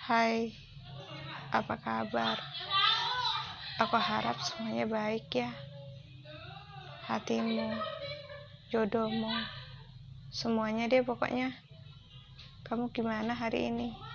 Hai, apa kabar? Aku harap semuanya baik ya. Hatimu, jodohmu, semuanya deh pokoknya. Kamu gimana hari ini?